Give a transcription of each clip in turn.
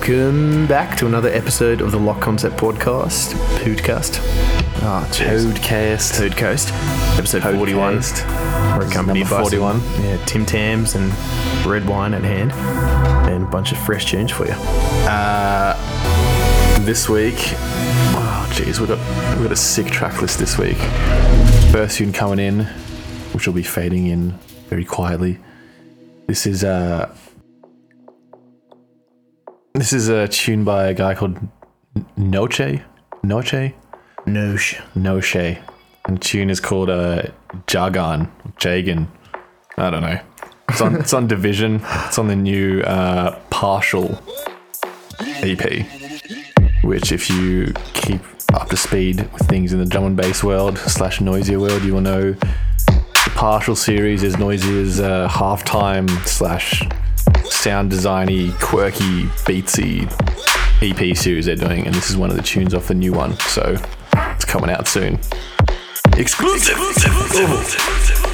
Welcome back to another episode of the Locked Concept Podcast, Podcast. Ah, jeez. Podcast. Podcast. Episode 41. We're accompanied by some, 41. yeah, Tim Tams and red wine at hand, and a bunch of fresh tunes for you. This week, oh jeez, we've got we've got a sick track list this week. First tune coming in, which will be fading in very quietly. This is uh this is a tune by a guy called Noche, Noche, Noosh. Noche, and the tune is called uh Jagan, Jagan. I don't know. It's on it's on Division. It's on the new uh, Partial EP which if you keep up to speed with things in the drum and bass world slash Noisia world, you will know the partial series is Noisia's uh, halftime slash sound designy, quirky, beatsy EP series they're doing, and this is one of the tunes off the new one, so it's coming out soon. Exclusive. Me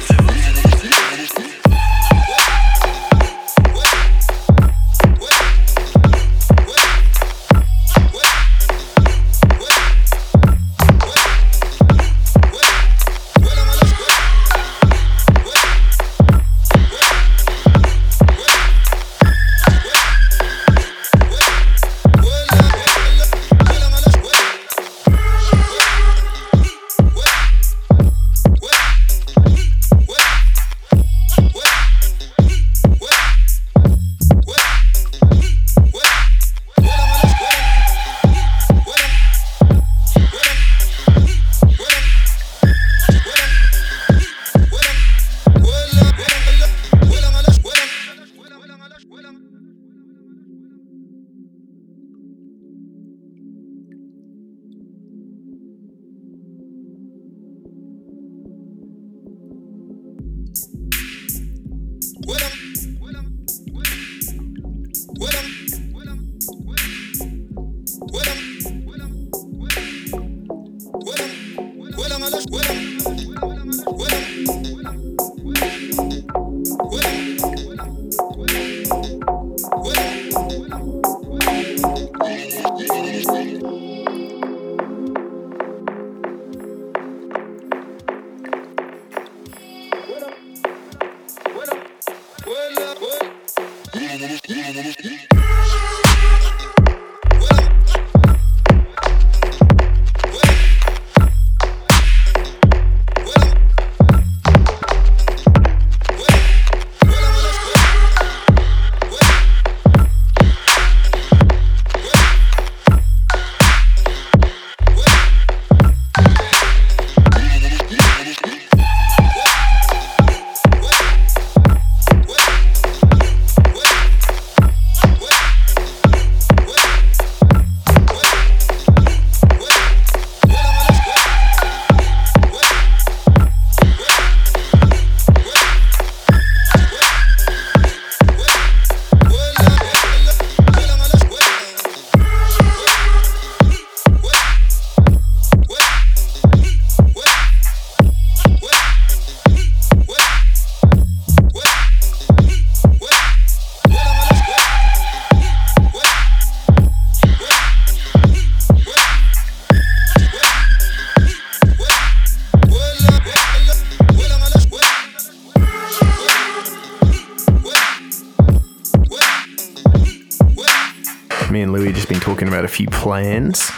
about a few plans,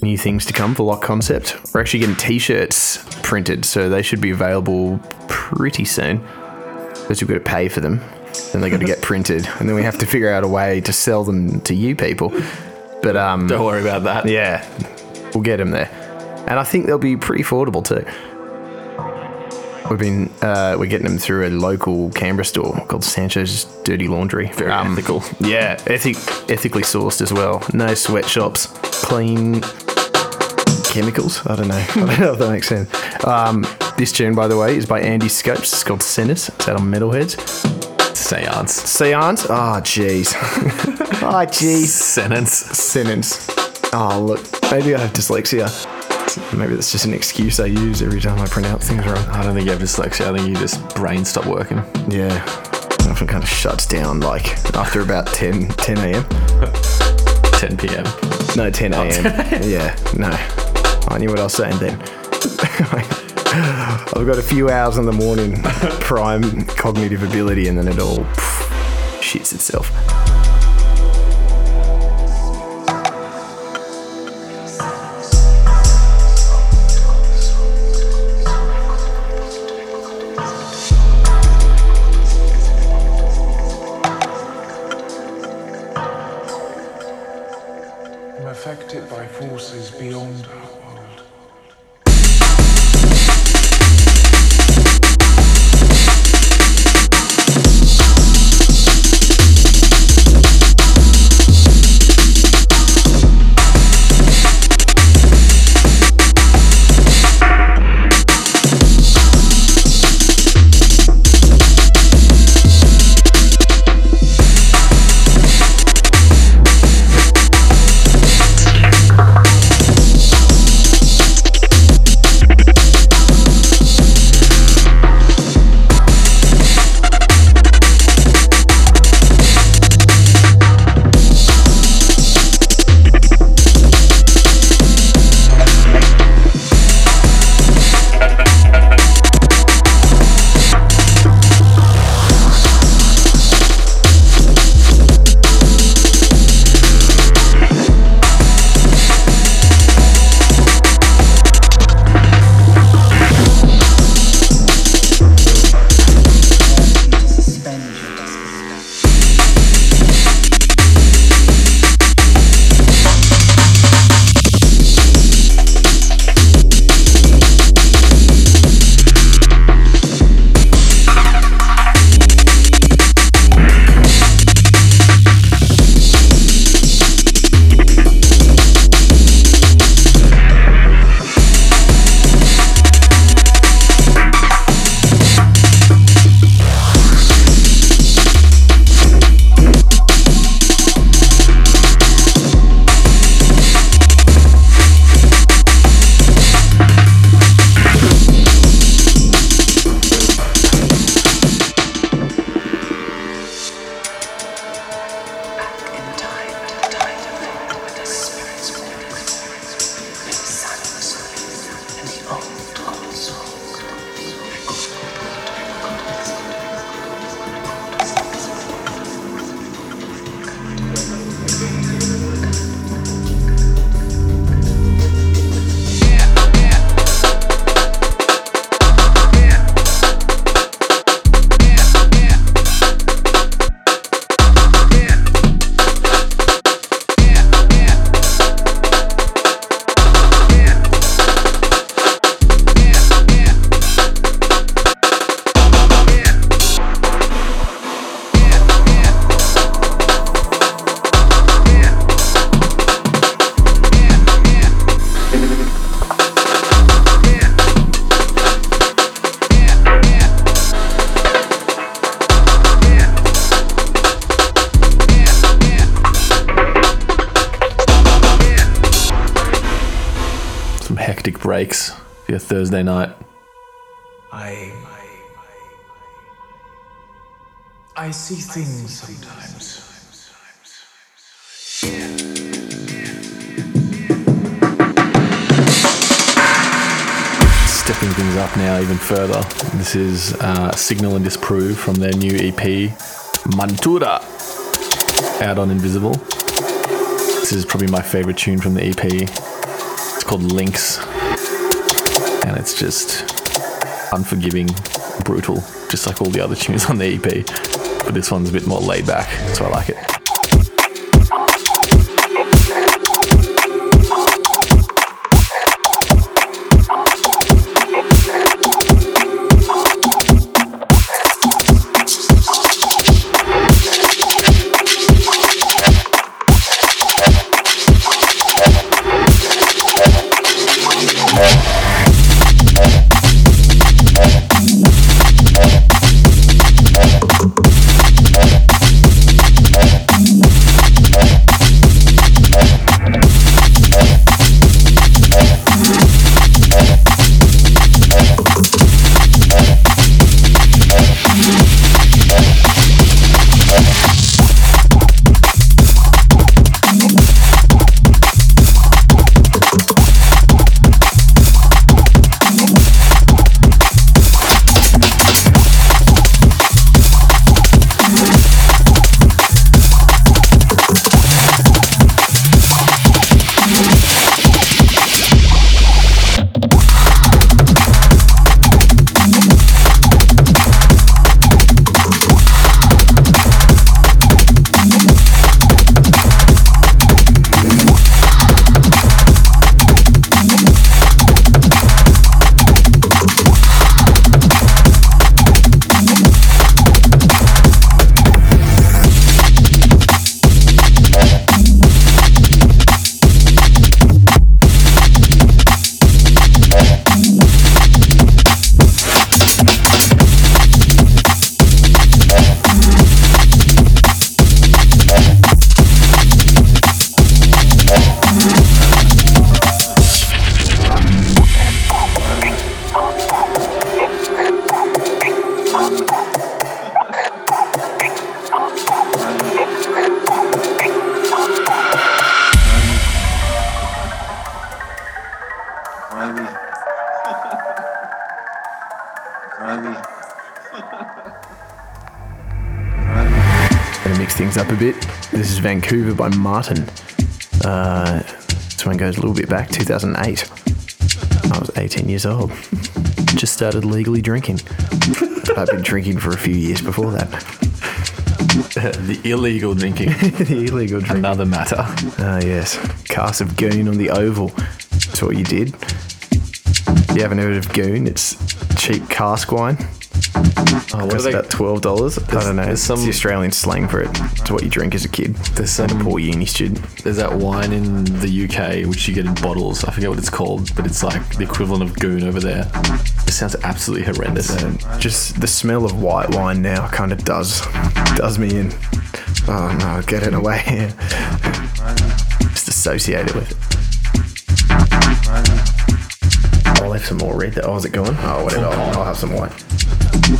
new things to come for Locked Concept. We're actually getting t-shirts printed, so they should be available pretty soon. Because we've got to pay for them, then they got to get printed, and then we have to figure out a way to sell them to you people. But um, Don't worry about that. yeah, we'll get them there, and I think they'll be pretty affordable too. We've been uh, we're getting them through a local Canberra store called Sancho's Dirty Laundry. Very ethical. Yeah, ethic, ethically sourced as well. No sweatshops, clean chemicals. I don't know. I don't know if that makes sense. Um, this tune, by the way, is by Andy Skopes. It's called Sinners. It's out on Metalheadz. Seance. Seance. Oh, jeez. oh, jeez. Sentence. Sentence. Oh, look. Maybe I have dyslexia. Maybe that's just an excuse I use every time I pronounce things wrong. I don't think you have dyslexia. I think you just brain stop working. Yeah. It often kind of shuts down like after about 10, 10 a.m. 10 p.m. No, 10 a.m. Oh, yeah, no. I knew what I was saying then. I've got a few hours in the morning, prime cognitive ability, and then it all pff, shits itself. Thursday night. I. I see things sometimes. Stepping things up now even further. This is uh, Signal and Disprove from their new EP, Mantura, out on Invisible. This is probably my favorite tune from the EP. It's called Links, and it's just unforgiving, brutal, just like all the other tunes on the EP. But this one's a bit more laid back, so I like it. By Martyn. Uh, this one goes a little bit back, 2008. I was 18 years old. Just started legally drinking. I've been drinking for a few years before that. the illegal drinking, the illegal drinking. another matter. Ah, yes. Cask of Goon on the Oval. That's what you did. You haven't heard of Goon? It's cheap cask wine. Oh, what are they? about twelve dollars. I don't know. there's It's some- the Australian slang for it. It's what you drink as a kid. There's Like a some- poor uni student. There's that wine in the UK which you get in bottles. I forget what it's called, but it's like the equivalent of goon over there. It sounds absolutely horrendous. And um, just the smell of white wine now kind of does does me in. Oh no, get it away. Here. Just associate it with it. Oh, I'll have some more red. there. Oh, is it going? Oh, whatever. I'll, I'll have some white. Well,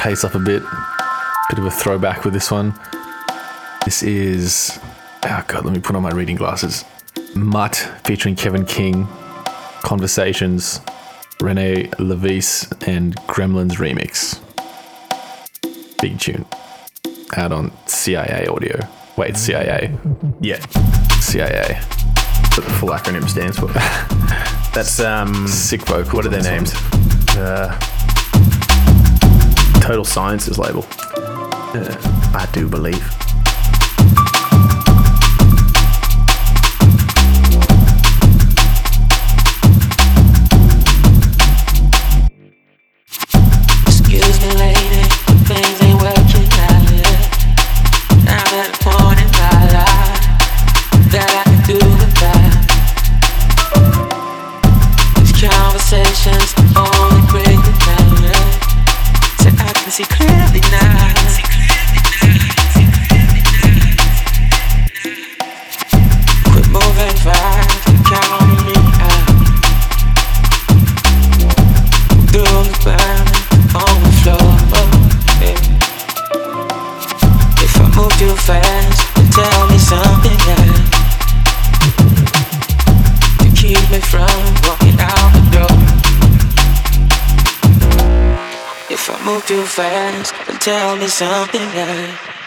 pace up a bit. Bit of a throwback with this one. This is. Oh, God, let me put on my reading glasses. Mutt featuring Kevin King, Conversations, Rene La Vice, and Gremlinz Remix. Big tune. Out on CIA audio. Wait, CIA. Yeah. CIA. That's what the full acronym stands for. That's um. Sick vocal. What are their names? Uh, Total Science's label. Uh, I do believe. Tell me something else.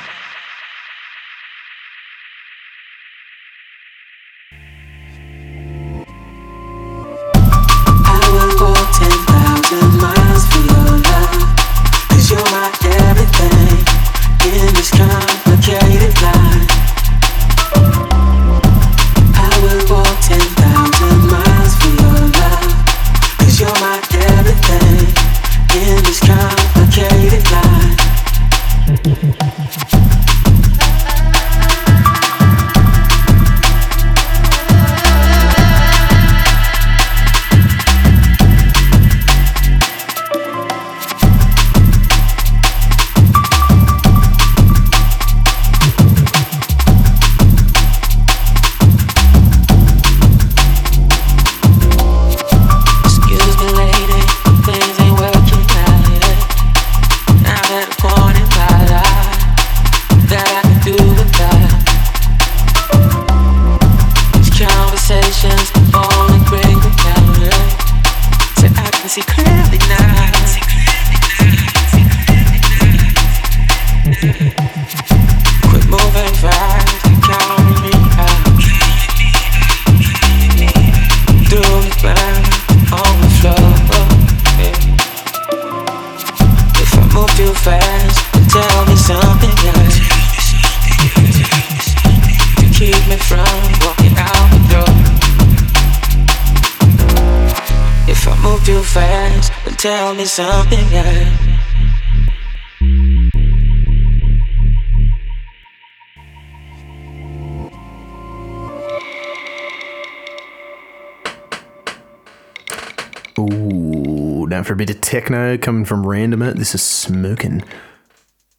Coming from Randomer. This is Smokin'.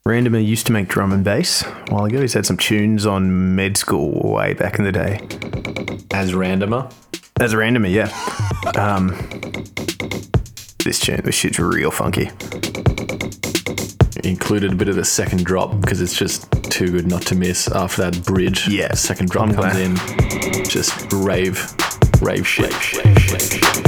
Randomer used to make drum and bass a while ago. He's had some tunes on Med School way back in the day. As randomer. As Randomer, yeah. Um, this tune, this shit's real funky. Included a bit of the second drop because it's just too good not to miss after that bridge. Yeah, Second drop I'm comes glad. in. Just rave. Rave shit. This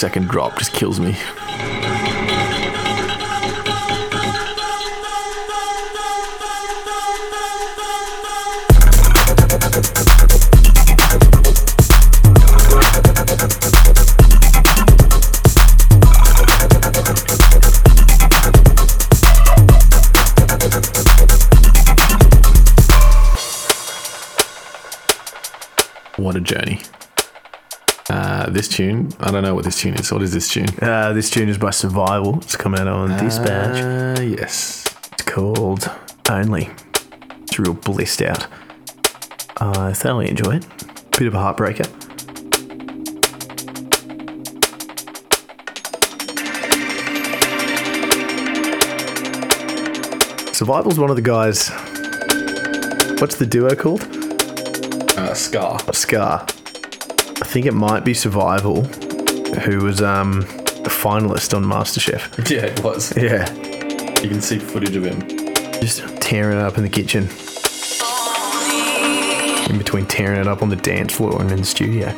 second drop just kills me. What a journey. This tune, I don't know what this tune is. What is this tune? Uh, this tune is by Survival. It's come out on Dispatch. Uh, yes. It's called Only. It's real blissed out. I thoroughly enjoy it. Bit of a heartbreaker. Survival's one of the guys. What's the duo called? Uh, Scar. Scar. I think it might be Survival, who was um, a finalist on MasterChef. Yeah, it was. Yeah. You can see footage of him. Just tearing it up in the kitchen. In between tearing it up on the dance floor and in the studio.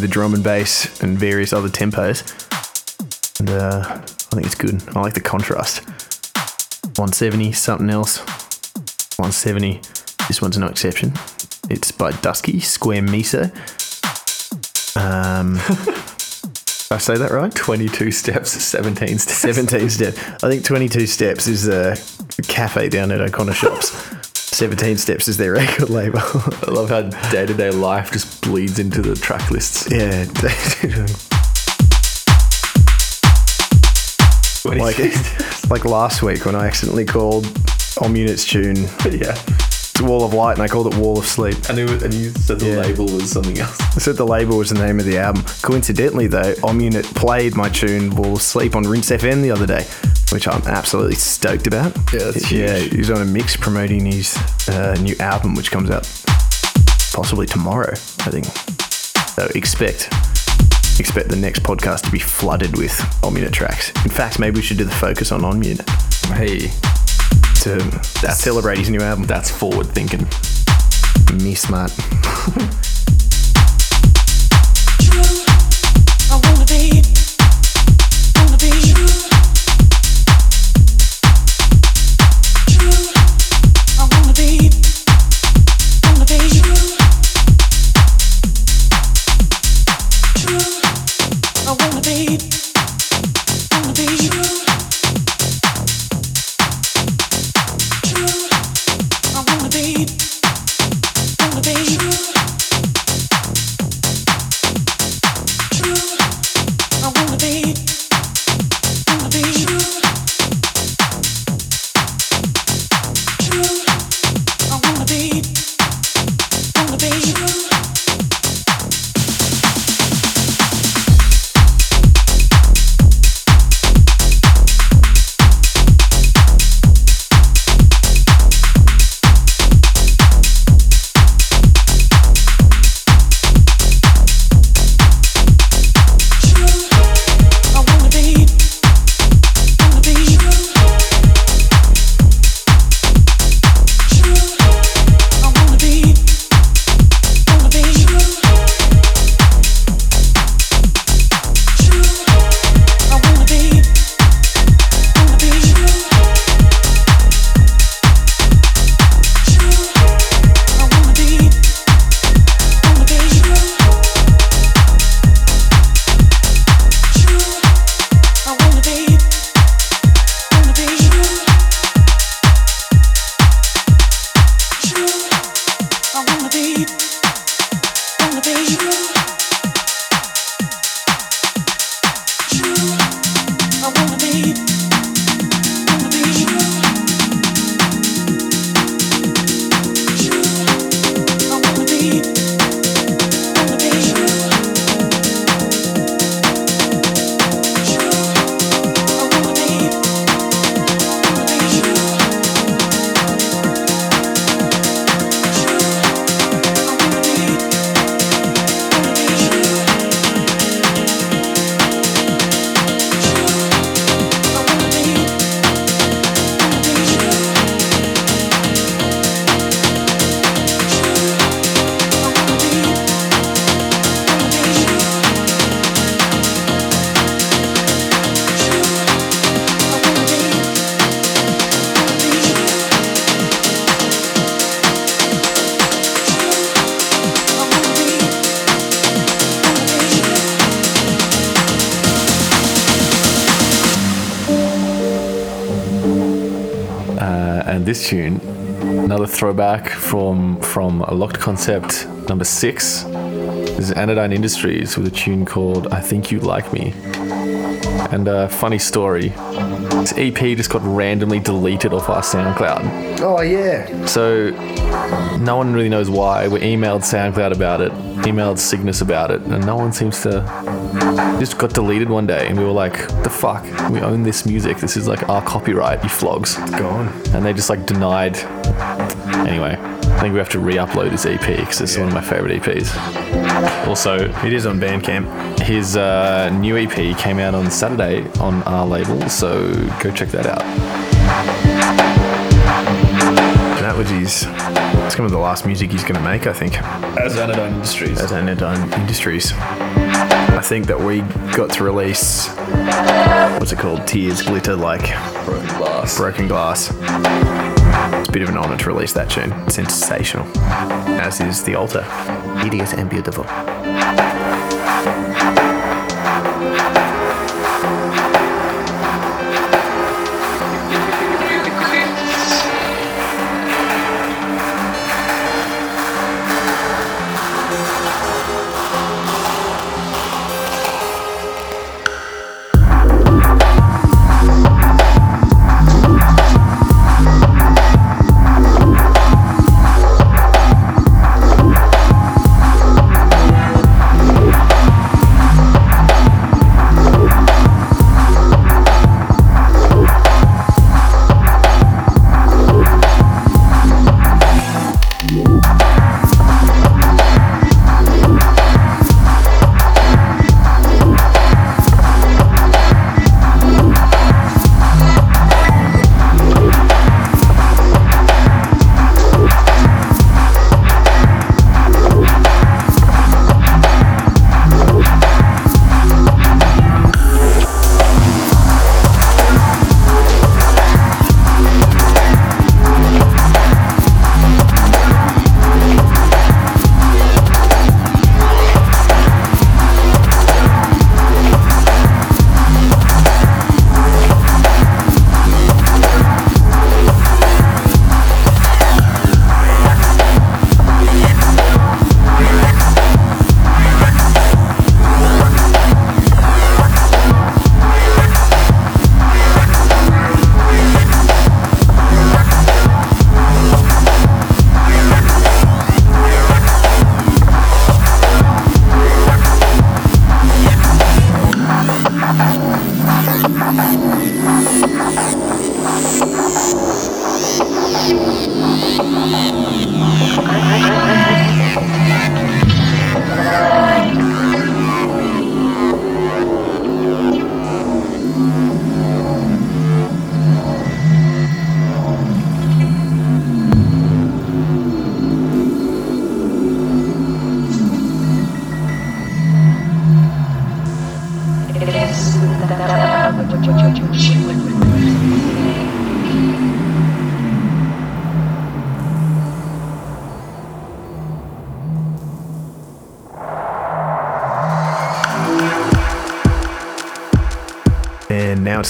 Between the drum and bass and various other tempos. And uh, I think it's good. I like the contrast. 170, something else. 170. This one's no exception. It's by Dusky, Square Miso. Um, I say that right? 22 steps, 17 steps. 17 steps. I think 22 steps is a cafe down at O'Connor Shops. 17 Steps is their record label. I love how day to day life just bleeds into the track lists. Yeah. like, like last week when I accidentally called Om Unit's tune. Yeah. Wall of Light and I called it Wall of Sleep. And, it, and you said the Yeah. label was something else. I said the label was the name of the album. Coincidentally, though, Om Unit played my tune Wall of Sleep on Rinse FM the other day, which I'm absolutely stoked about. Yeah, that's Yeah, huge. he's on a mix promoting his uh, new album, which comes out possibly tomorrow, I think. So expect expect the next podcast to be flooded with Om Unit tracks. In fact, maybe we should do the focus on Om Unit Hey, to celebrate his new album. that's forward thinking. Me smart. throwback from from a locked concept number six. This is Anodyne Industries with a tune called "I Think You Like Me." And a funny story: this EP just got randomly deleted off our SoundCloud. Oh, yeah. So no one really knows why. We emailed SoundCloud about it, emailed Cygnus about it, and no one seems to. Just got deleted one day, and we were like, "The fuck? We own this music. This is like our copyright. You flogs." Gone. and they just like denied. Anyway, I think we have to re-upload this EP because it's one of my favorite EPs. Also, It is on Bandcamp. his uh, new EP came out on Saturday on our label, so go check that out. That was his. It's some of the last music he's going to make, I think. As Anodyne Industries. as Anodyne Industries. I think that we got to release what's it called? Tears, glitter, like Broken Glass. broken glass. A bit of an honour to release that tune. Sensational. As is the altar. Hideous and beautiful.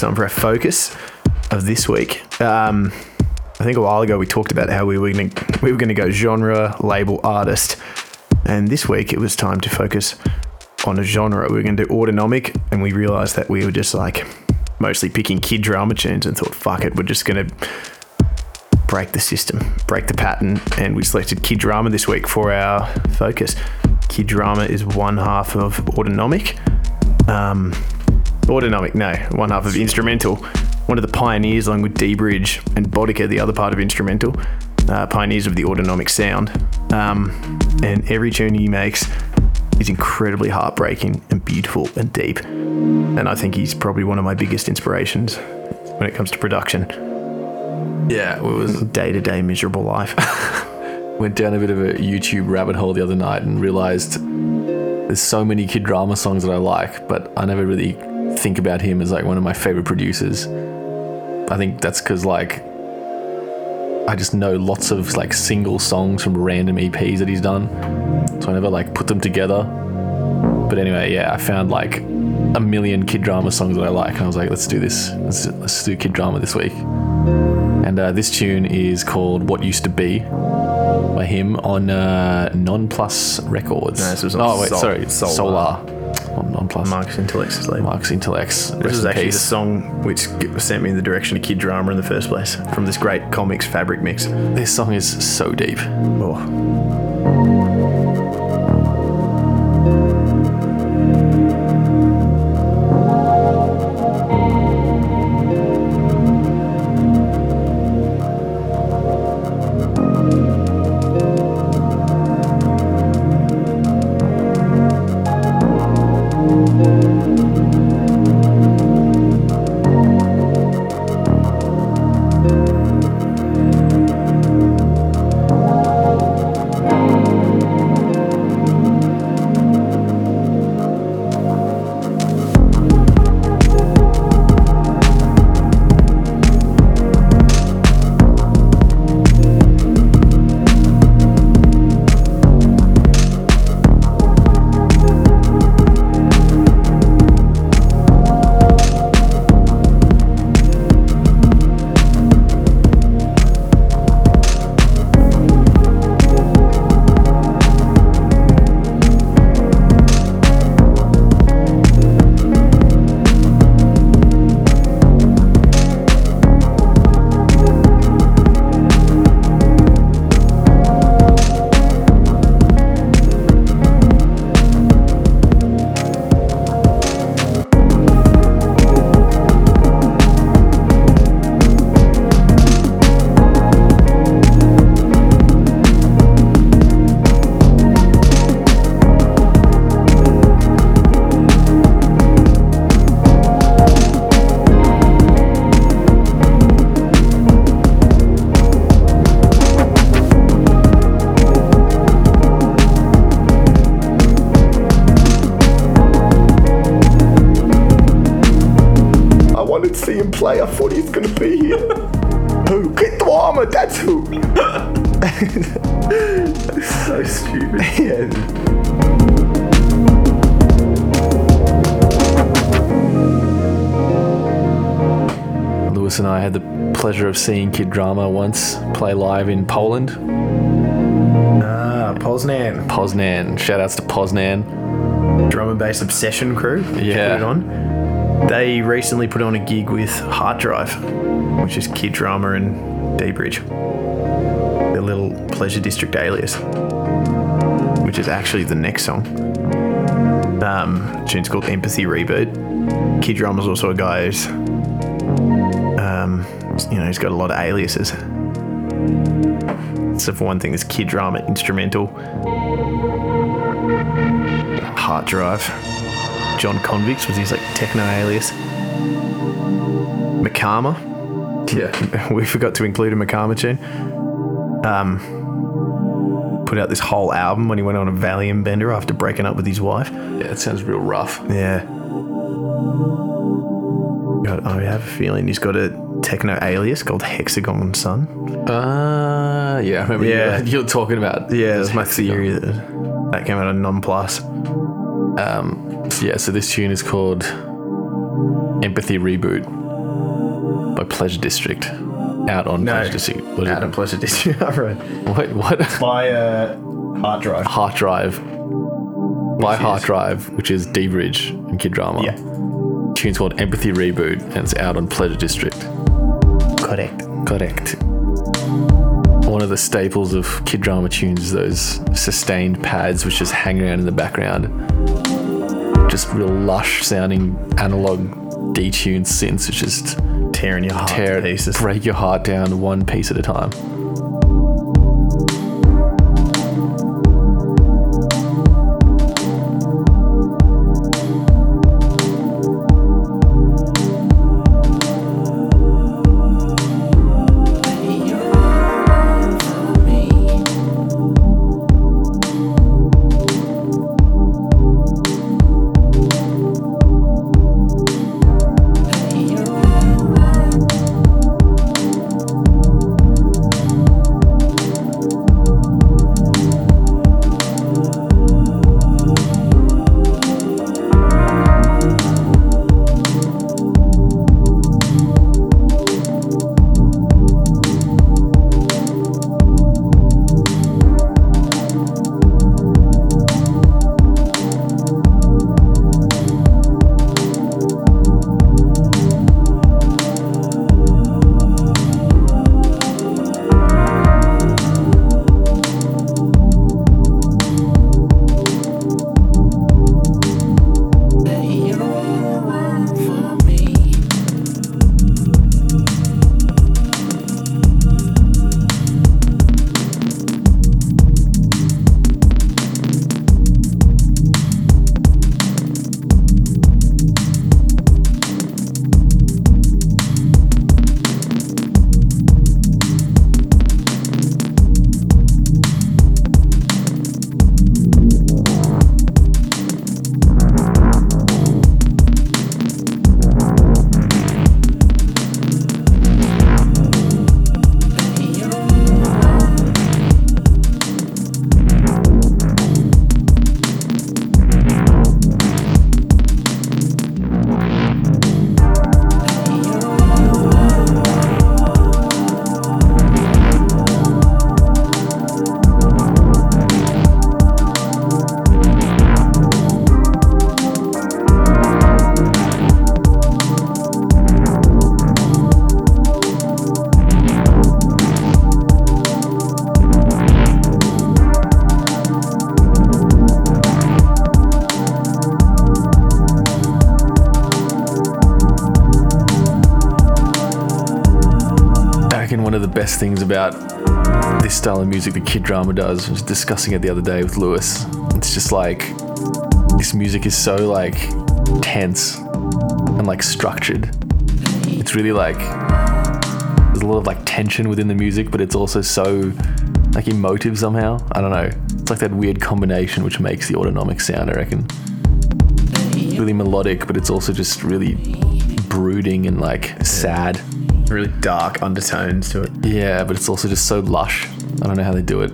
It's time for our focus of this week. Um, I think a while ago we talked about how we were going we were going to go genre, label, artist, and this week it was time to focus on a genre. We were going to do autonomic, and we realized that we were just like mostly picking kid drama tunes, and thought, fuck it, we're just going to break the system, break the pattern, and we selected kid drama this week for our focus. Kid drama is one half of autonomic. Um, autonomic, no, one half of Instra:mental. One of the pioneers, along with dBridge and Boddika, the other part of Instra:mental, uh, pioneers of the autonomic sound. Um, and every tune he makes is incredibly heartbreaking and beautiful and deep. And I think he's probably one of my biggest inspirations when it comes to production. Yeah, it was Day to day miserable life. went down a bit of a YouTube rabbit hole the other night and realized there's so many kid drama songs that I like, but I never really think about him as like one of my favorite producers. I think that's because like I just know lots of like single songs from random EPs that he's done, so I never like put them together. But anyway, yeah, I found like a million kid drama songs that I like, and I was like, let's do this. Let's let's do kid drama this week. And uh, this tune is called "What Used to Be." by him on uh, Non Plus Records. No, this was on oh wait, Sol- sorry, Soul:r. Soul:r. Plus. Marcus Intalex's label. Marcus Intalex. This is actually the song which sent me in the direction of kid drama in the first place from this great Commix fabric mix. This song is so deep. Oh. Seeing Kid Drama once play live in Poland. Ah, Poznan. Poznan. Shout outs to Poznan. Drum and bass obsession crew. Yeah. Put it on. They recently put on a gig with Heart Drive, which is Kid Drama and dBridge. Their little Pleasure District alias, which is actually the next song. Um, tune's called Empathy Reboot. Kid Drama's also a guy who's, you know, he's got a lot of aliases. So for one thing, there's Kid Drama Instra:mental, Heart Drive, Jon Convex was his like techno alias, Makama. Yeah. we forgot to include a Makama tune. Um, put out this whole album when he went on a Valium bender after breaking up with his wife. Yeah, it sounds real rough. Yeah. God, I have a feeling he's got a techno alias called Hexagon Sun. Uh, yeah, I remember Yeah. you, you were talking about. Yeah, that's my theory that that came out of Non Plus. Um, yeah, so this tune is called Empathy Reboot by Pleasure District. Out on Pleasure District. It? Adam Pleasure District. right. What? What? By uh, Hard Drive. Heart Drive. By Which Heart is- Drive, which is dBridge and Kid Drama. Yeah. Tune's called Empathy Reboot and it's out on Pleasure District. Correct. Correct. One of the staples of Kid Drama tunes is those sustained pads which just hang around in the background. Just real lush sounding analog detuned synths which just Tearing your heart tear to pieces. break your heart down one piece at a time. About this style of music that Kid Drama does, I was discussing it the other day with Lewis. It's just like this music is so like tense and like structured. It's really like there's a lot of like tension within the music, but it's also so like emotive somehow. I don't know. It's like that weird combination which makes the autonomic sound, I reckon. Really melodic, but it's also just really brooding and like sad. Really dark undertones to it. Yeah, but it's also just so lush. I don't know how they do it.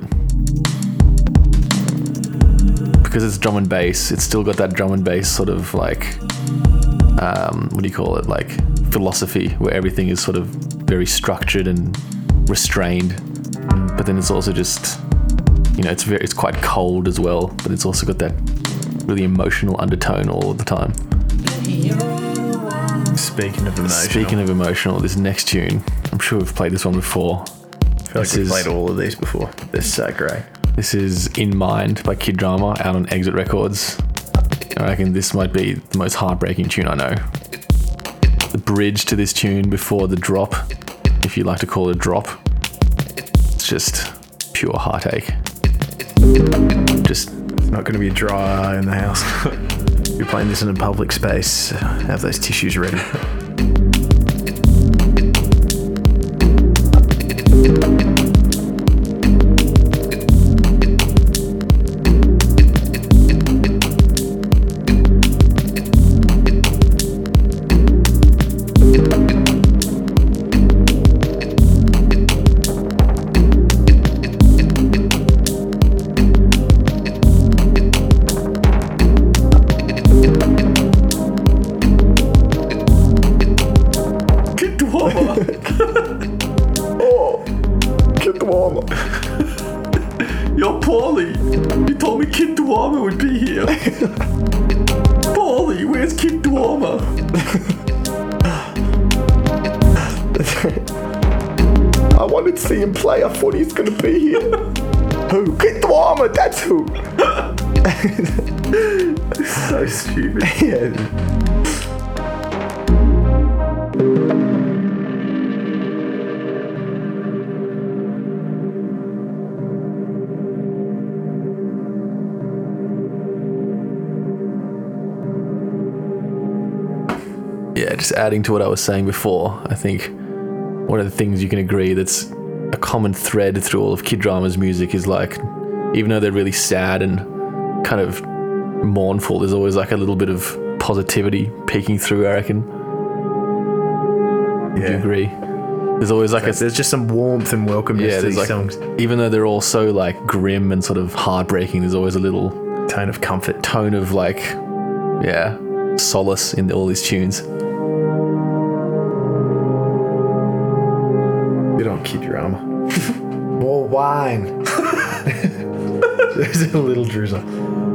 Because it's drum and bass, it's still got that drum and bass sort of like, um, what do you call it? Like philosophy, where everything is sort of very structured and restrained. But then it's also just, you know, it's very, it's quite cold as well. But it's also got that really emotional undertone all the time. Speaking of emotional, Speaking of emotional, this next tune, I'm sure we've played this one before. I feel like this we've is- played all of these before. They're so great. This is In Mind by Kid Drama out on Exit Records. I reckon this might be the most heartbreaking tune I know. The bridge to this tune before the drop, if you like to call it a drop, it's just pure heartache. Just it's not going to be a dry eye in the house. You're playing this in a public space. Have those tissues ready. Dwarma, that's who. so stupid. yeah. Yeah, just adding to what I was saying before, I think one of the things you can agree that's a common thread through all of Kid Drama's music is like, even though they're really sad and kind of mournful, there's always like a little bit of positivity peeking through, I reckon. Do you agree? There's always like a There's just some warmth and welcomeness yeah, to these like songs. even though they're all so like grim and sort of heartbreaking, there's always a little Tone of comfort. tone of like yeah, solace in all these tunes. You don't keep your Drama. More wine. There's a little drizzle.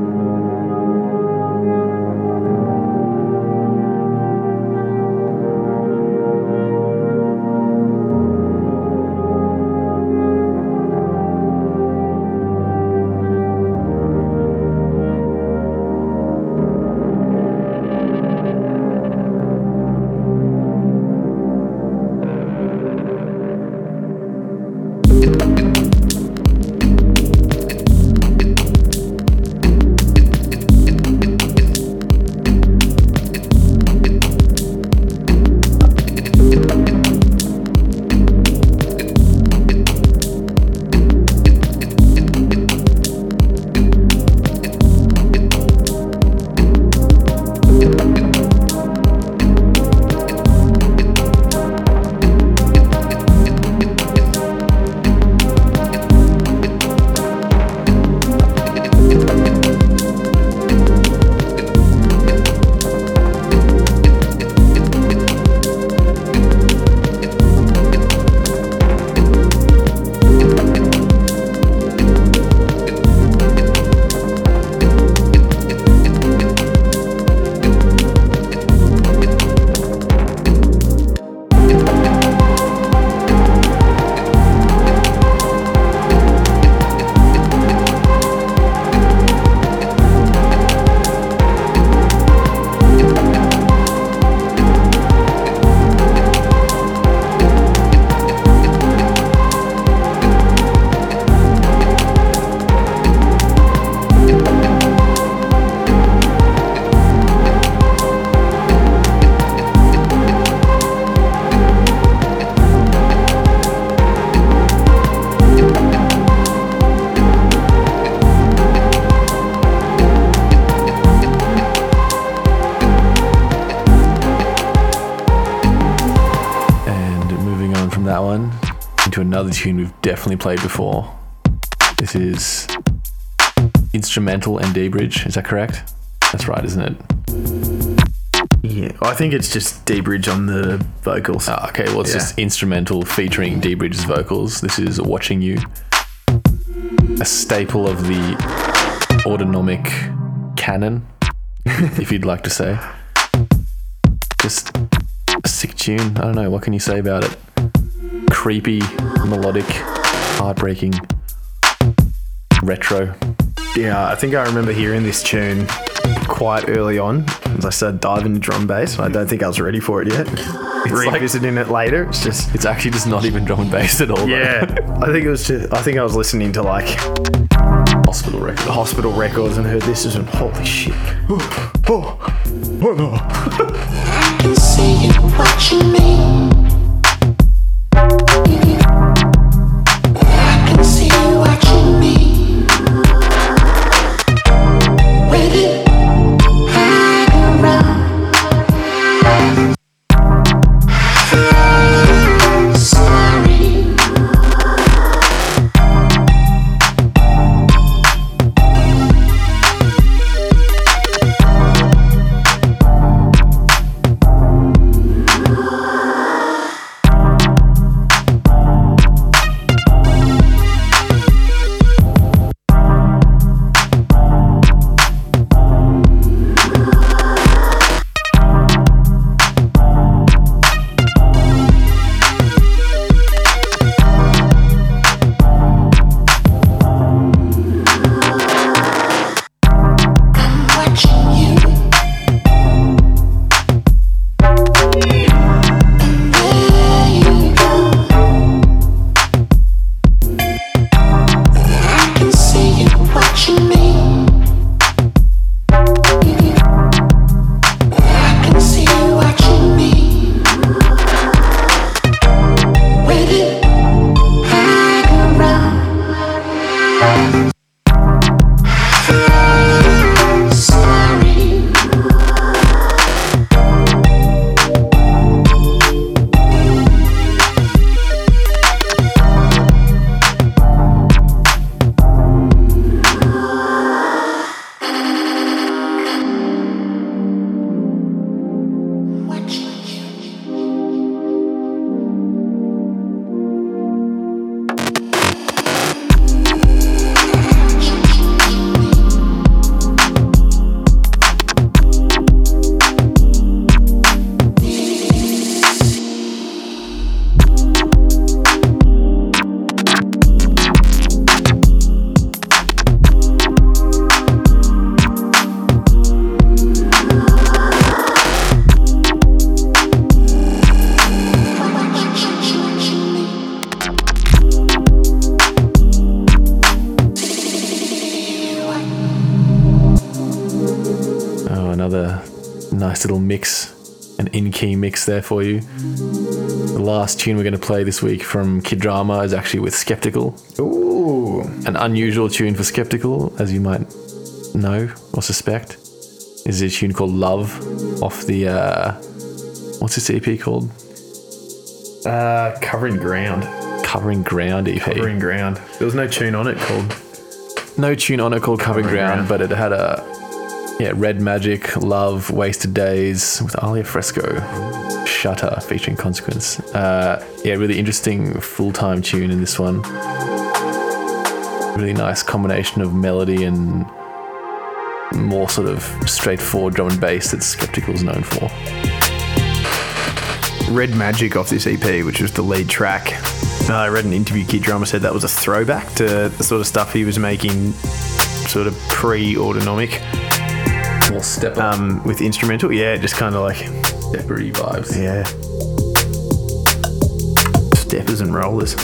Definitely played before. This is Instra:mental and dBridge. Is that correct? That's right, isn't it? Yeah, I think it's just dBridge on the vocals. Ah, okay, well, it's Yeah. just Instra:mental featuring dBridge's vocals. This is Watching You, a staple of the autonomic canon, if you'd like to say. Just a sick tune. I don't know, what can you say about it? Creepy, melodic, heartbreaking, retro. Yeah, I think I remember hearing this tune quite early on as I started diving into drum bass. I don't think I was ready for it yet. like- Revisiting it later, it's just It's actually just not even drum and bass at all. yeah. I think it was just. I think I was listening to like Hospital record. hospital records and heard this and holy shit. Oh, oh, oh no. in key mix there for you. The last tune we're going to play this week from Kid Drama is actually with Skeptical. Ooh. An unusual tune for Skeptical, as you might know or suspect, is a tune called Luv off the, uh, what's this EP called? Uh, covering ground. Covering Ground EP. Covering ground. There was no tune on it called. no tune on it called Covering Covering Ground, Ground. but it had a yeah, Red Magic, Luv, Wasted Days with Alia Fresco, Shutter featuring Consequence. Uh, yeah, really interesting full time tune in this one. Really nice combination of melody and more sort of straightforward drum and bass that Skeptical is known for. Red Magic off this EP, which was the lead track. Uh, I read an interview. Kid Drama said that was a throwback to the sort of stuff he was making, sort of pre-autonomic, More um, with Instra:mental. Yeah, just kind of like steppery vibes. yeah, steppers and rollers,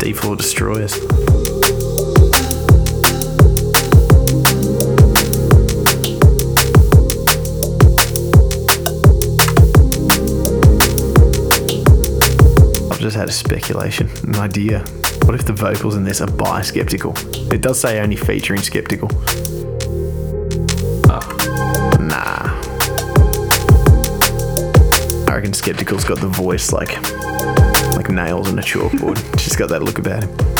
D floor destroyers. I've just had a speculation, an idea. What if the vocals in this are bi skeptical? It does say only featuring skeptical. Reckon skeptical's got the voice like like nails on a chalkboard. She's got that look about him.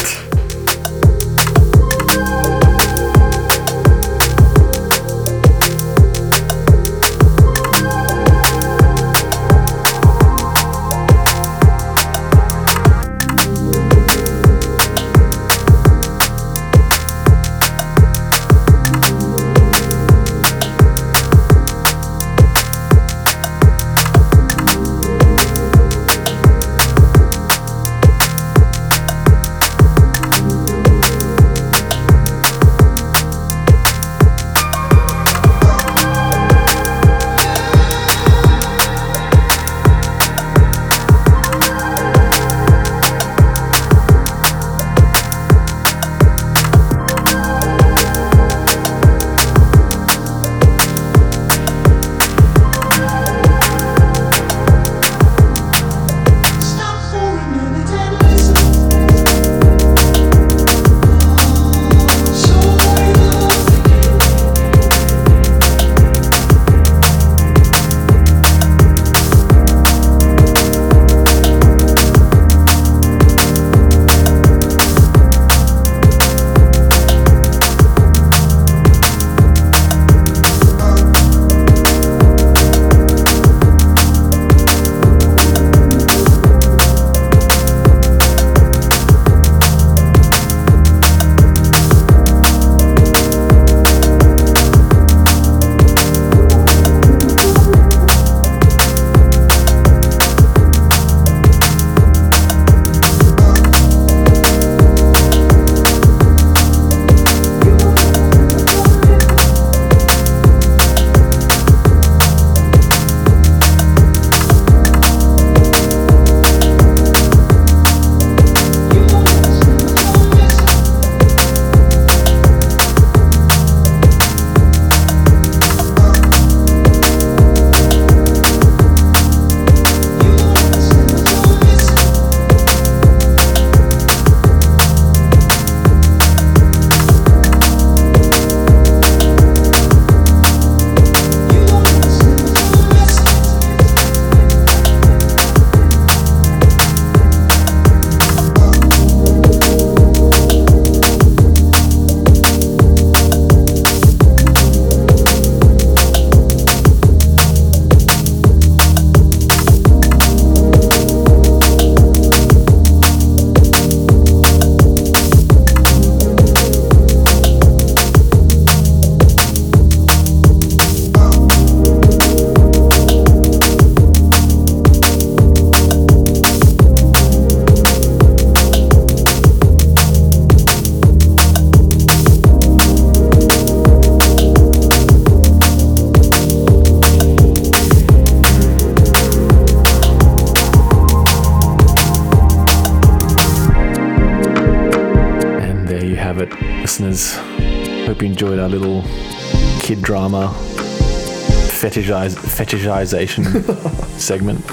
Fetishization segment.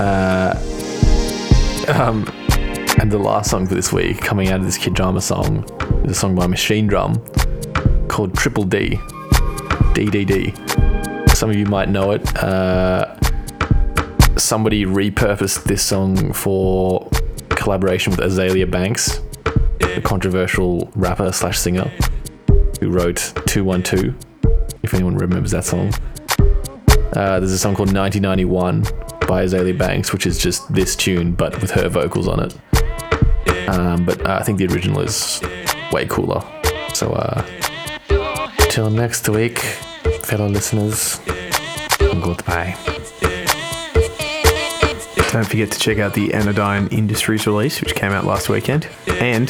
Uh, um, and the last song for this week, coming out of this kid drama song, is a song by MachineDrum called Triple D. DDD. Some of you might know it. Uh, somebody repurposed this song for collaboration with Azealia Banks, the controversial rapper slash singer who wrote 212, if anyone remembers that song. Uh, there's a song called 1991 by Azealia Banks, which is just this tune but with her vocals on it. Um, but uh, I think the original is way cooler. So, uh, till next week, fellow listeners, goodbye. Don't forget to check out the Anodyne Industries release, which came out last weekend. And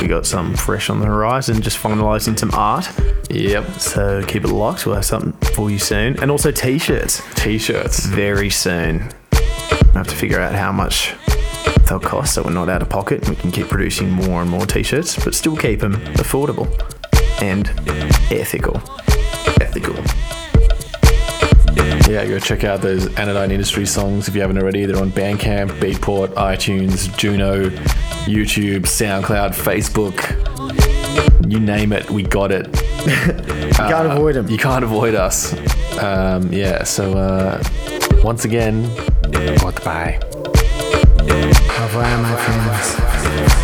we got something fresh on the horizon, just finalising some art. Yep. So keep it locked. We'll have something for you soon. And also t shirts T shirts. very soon. I have to figure out how much they'll cost so we're not out of pocket. We can keep producing more and more t shirts, but still keep them affordable and ethical. Ethical. Yeah, go check out those Anodyne Industry songs if you haven't already. They're on Bandcamp, Beatport, iTunes, Juno, YouTube, SoundCloud, Facebook. You name it, we got it. You can't avoid them. You can't avoid us. Um, yeah, so uh, once again, goodbye. Au revoir, my friends.